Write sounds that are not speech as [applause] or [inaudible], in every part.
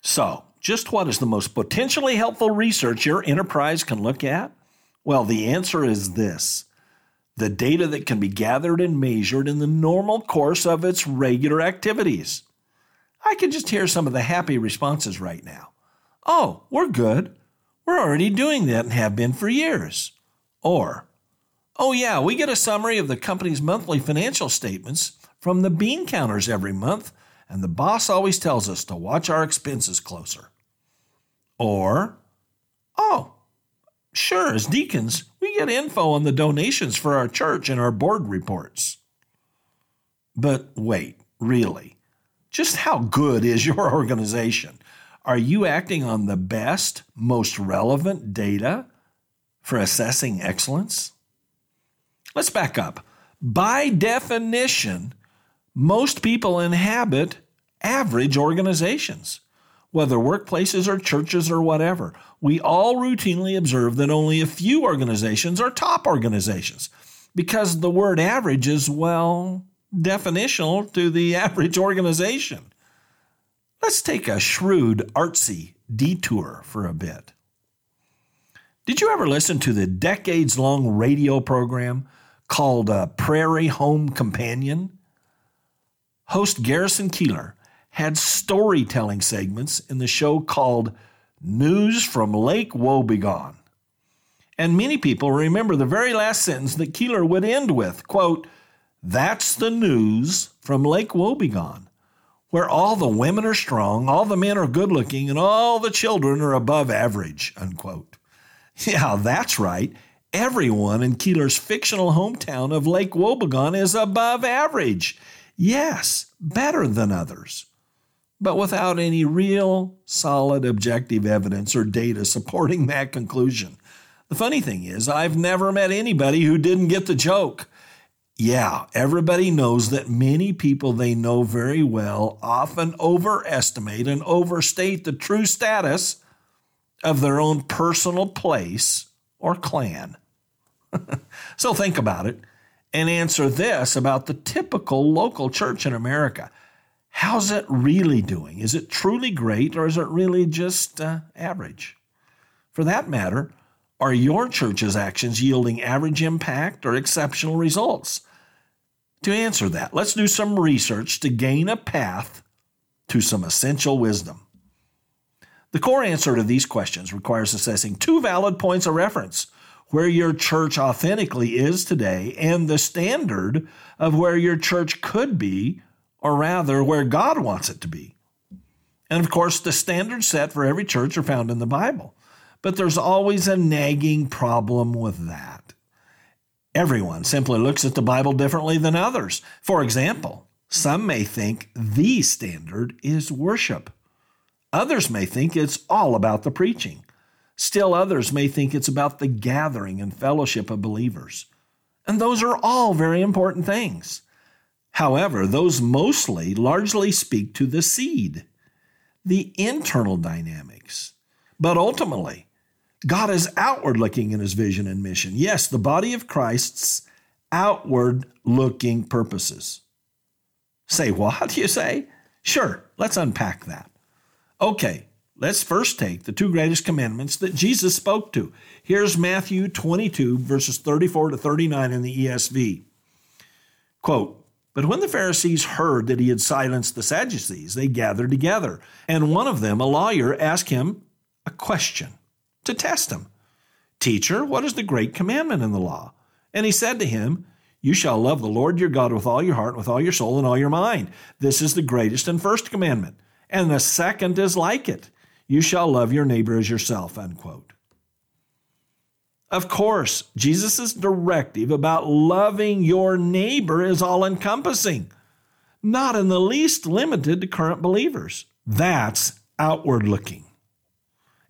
So, just what is the most potentially helpful research your enterprise can look at? Well, the answer is this the data that can be gathered and measured in the normal course of its regular activities. I can just hear some of the happy responses right now. Oh, we're good. We're already doing that and have been for years. Or, oh, yeah, we get a summary of the company's monthly financial statements from the bean counters every month, and the boss always tells us to watch our expenses closer. Or, oh, sure, as deacons, we get info on the donations for our church and our board reports. But wait, really? Just how good is your [laughs] organization? Are you acting on the best, most relevant data for assessing excellence? Let's back up. By definition, most people inhabit average organizations, whether workplaces or churches or whatever. We all routinely observe that only a few organizations are top organizations because the word average is, well, definitional to the [laughs] average organization. Let's take a shrewd, artsy detour for a bit. Did you ever listen to the decades long radio program called uh, Prairie Home Companion? Host Garrison Keillor had storytelling segments in the show called News from Lake Wobegon. And many people remember the very last sentence that Keillor would end with, quote, that's the news from Lake Wobegon, where all the women are strong, all the men are good looking, and all the children are above average. Unquote. Yeah, that's right. Everyone in Keillor's fictional hometown of Lake Wobegon is above average. Yes, better than others, but without any real, solid, objective evidence or data supporting that conclusion. The funny thing is, I've never met anybody who didn't get the joke. Yeah, everybody knows that many people they know very well often overestimate and overstate the true status of their own personal place or clan. [laughs] so think about it and answer this about the typical local church in America. How's it really doing? Is it truly great or is it really just uh, average? For that matter, are your church's actions yielding average impact or exceptional results? To answer that, let's do some research to gain a path to some essential wisdom. The core answer to these questions requires assessing two valid points of reference where your church authentically is today and the standard of where your church could be, or rather, where God wants it to be. And of course, the standards set for every church are found in the Bible. But there's always a nagging problem with that. Everyone simply looks at the Bible differently than others. For example, some may think the standard is worship. Others may think it's all about the preaching. Still others may think it's about the gathering and fellowship of believers. And those are all very important things. However, those mostly largely speak to the seed, the internal dynamics. But ultimately, God is outward looking in his vision and mission. Yes, the body of Christ's outward looking purposes. Say what, you say? Sure, let's unpack that. Okay, let's first take the two greatest commandments that Jesus spoke to. Here's Matthew 22, verses 34 to 39 in the ESV. Quote, but when the Pharisees heard that he had silenced the Sadducees, they gathered together, and one of them, a lawyer, asked him a question to test him. Teacher, what is the great commandment in the law? And he said to him, You shall love the Lord your God with all your heart, with all your soul, and all your mind. This is the greatest and first commandment. And the second is like it. You shall love your neighbor as yourself. Unquote. Of course, Jesus' directive about loving your neighbor is all encompassing, not in the least limited to current believers. That's outward looking.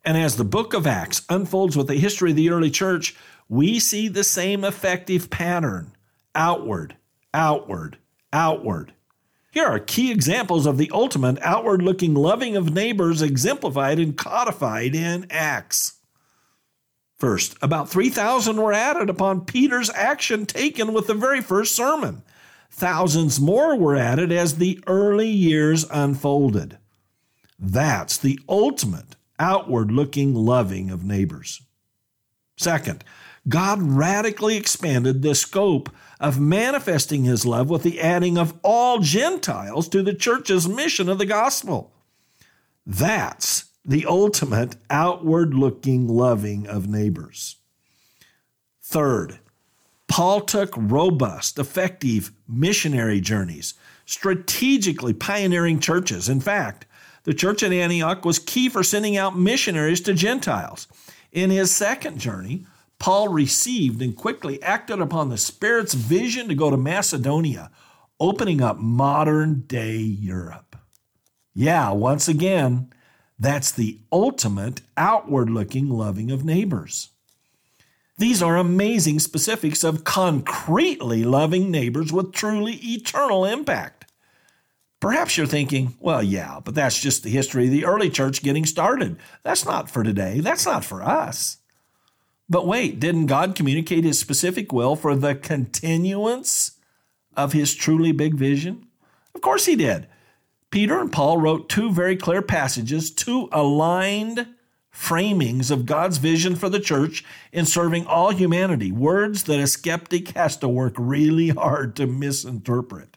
And as the book of Acts unfolds with the history of the early church, we see the same effective pattern outward, outward, outward. Here are key examples of the ultimate outward looking loving of neighbors exemplified and codified in Acts. First, about 3,000 were added upon Peter's action taken with the very first sermon. Thousands more were added as the early years unfolded. That's the ultimate outward looking loving of neighbors. Second, God radically expanded the scope of manifesting his love with the adding of all Gentiles to the church's mission of the gospel. That's the ultimate outward looking loving of neighbors. Third, Paul took robust, effective missionary journeys, strategically pioneering churches. In fact, the church at Antioch was key for sending out missionaries to Gentiles. In his second journey, Paul received and quickly acted upon the Spirit's vision to go to Macedonia, opening up modern day Europe. Yeah, once again, that's the ultimate outward looking loving of neighbors. These are amazing specifics of concretely loving neighbors with truly eternal impact. Perhaps you're thinking, well, yeah, but that's just the history of the early church getting started. That's not for today. That's not for us. But wait, didn't God communicate his specific will for the continuance of his truly big vision? Of course he did. Peter and Paul wrote two very clear passages, two aligned framings of God's vision for the church in serving all humanity, words that a skeptic has to work really hard to misinterpret.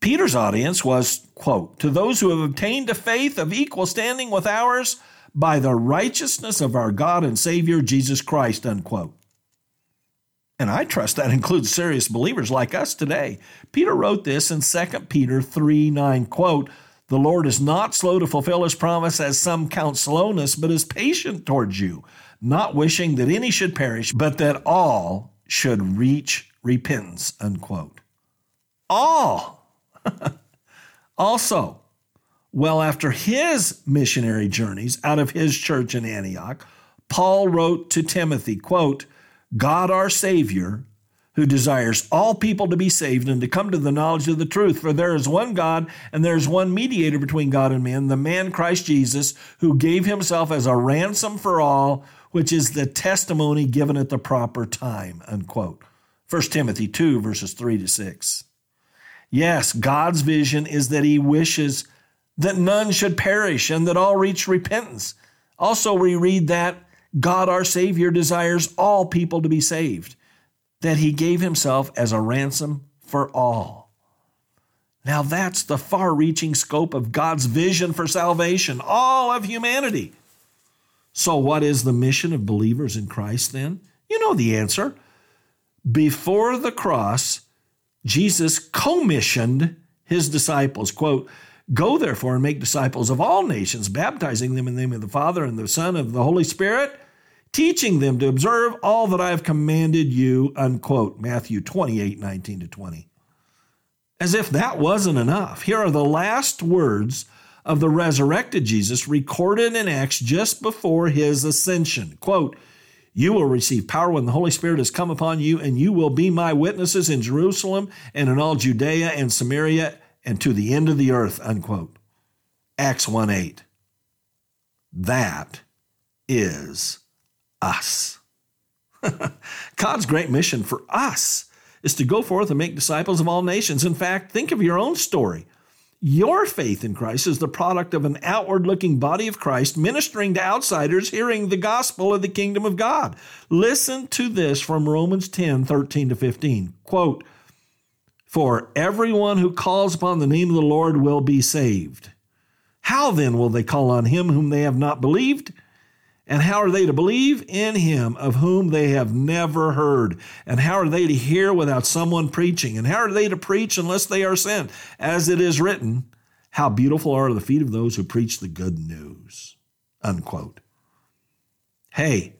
Peter's audience was, quote, to those who have obtained a faith of equal standing with ours by the righteousness of our God and Savior Jesus Christ, unquote. And I trust that includes serious believers like us today. Peter wrote this in 2 Peter 3 9, quote, The Lord is not slow to fulfill his promise, as some count slowness, but is patient towards you, not wishing that any should perish, but that all should reach repentance, unquote. All. [laughs] also, well after his missionary journeys out of his church in Antioch, Paul wrote to Timothy, quote, God our Savior, who desires all people to be saved and to come to the knowledge of the truth. For there is one God, and there is one mediator between God and men, the man Christ Jesus, who gave himself as a ransom for all, which is the testimony given at the proper time. Unquote. 1 Timothy 2, verses 3 to 6. Yes, God's vision is that he wishes that none should perish and that all reach repentance. Also, we read that God our Savior desires all people to be saved, that he gave himself as a ransom for all. Now, that's the far reaching scope of God's vision for salvation, all of humanity. So, what is the mission of believers in Christ then? You know the answer. Before the cross, Jesus commissioned his disciples, quote, Go therefore and make disciples of all nations, baptizing them in the name of the Father and the Son and the Holy Spirit, teaching them to observe all that I have commanded you, unquote. Matthew 28, 19 to 20. As if that wasn't enough, here are the last words of the resurrected Jesus recorded in Acts just before his ascension. Quote, you will receive power when the Holy Spirit has come upon you, and you will be my witnesses in Jerusalem and in all Judea and Samaria and to the end of the earth. Unquote. Acts 1 8. That is us. [laughs] God's great mission for us is to go forth and make disciples of all nations. In fact, think of your own story. Your faith in Christ is the product of an outward looking body of Christ ministering to outsiders hearing the gospel of the kingdom of God. Listen to this from Romans 10 13 to 15. Quote, For everyone who calls upon the name of the Lord will be saved. How then will they call on him whom they have not believed? And how are they to believe in him of whom they have never heard? And how are they to hear without someone preaching? And how are they to preach unless they are sent? As it is written, how beautiful are the feet of those who preach the good news. Unquote. Hey,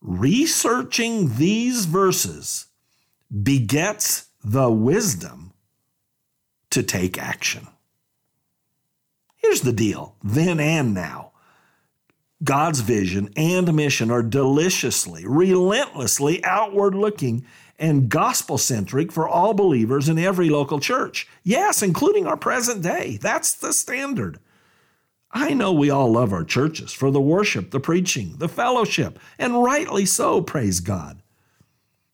researching these verses begets the wisdom to take action. Here's the deal then and now. God's vision and mission are deliciously, relentlessly outward looking and gospel centric for all believers in every local church. Yes, including our present day. That's the standard. I know we all love our churches for the worship, the preaching, the fellowship, and rightly so, praise God.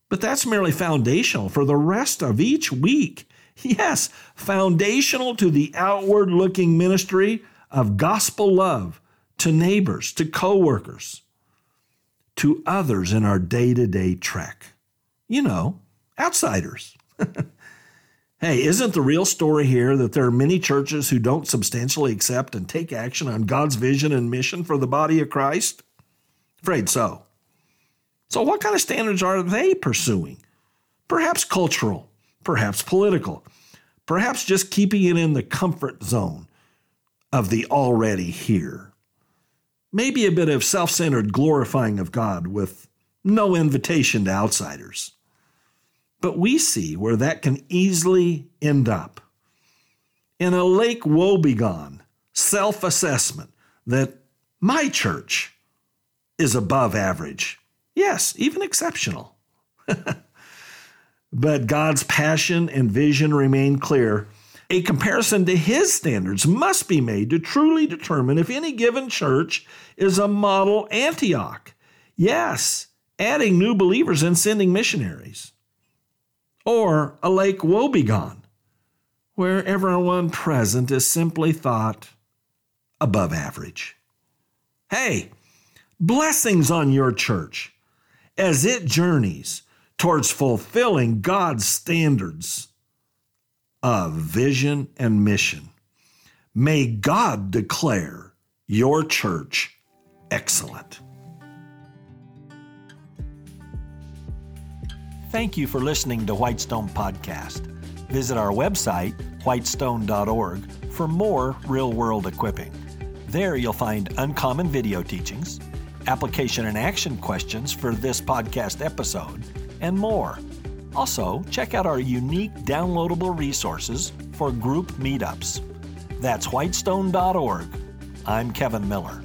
But that's merely foundational for the rest of each week. [laughs] Yes, foundational to the outward looking ministry of gospel love to neighbors, to coworkers, to others in our day to day trek. You know, outsiders. [laughs] Hey, isn't the real story here that there are many churches who don't substantially accept and take action on God's vision and mission for the body of Christ? Afraid so. So, what kind of standards are they pursuing? Perhaps cultural, perhaps political, perhaps just keeping it in the comfort zone of the already here. Maybe a bit of self centered glorifying of God with no invitation to outsiders. But we see where that can easily end up in a lake Wobegon self assessment that my church is above average. Yes, even exceptional. [laughs] but God's passion and vision remain clear. A comparison to his standards must be made to truly determine if any given church is a model Antioch. Yes, adding new believers and sending missionaries or a lake Wobegon, where everyone present is simply thought above average. Hey, blessings on your church as it journeys towards fulfilling God's standards of vision and mission. May God declare your church excellent. Thank you for listening to Whitestone Podcast. Visit our website, whitestone.org, for more real world equipping. There you'll find uncommon video teachings, application and action questions for this podcast episode, and more. Also, check out our unique downloadable resources for group meetups. That's whitestone.org. I'm Kevin Miller.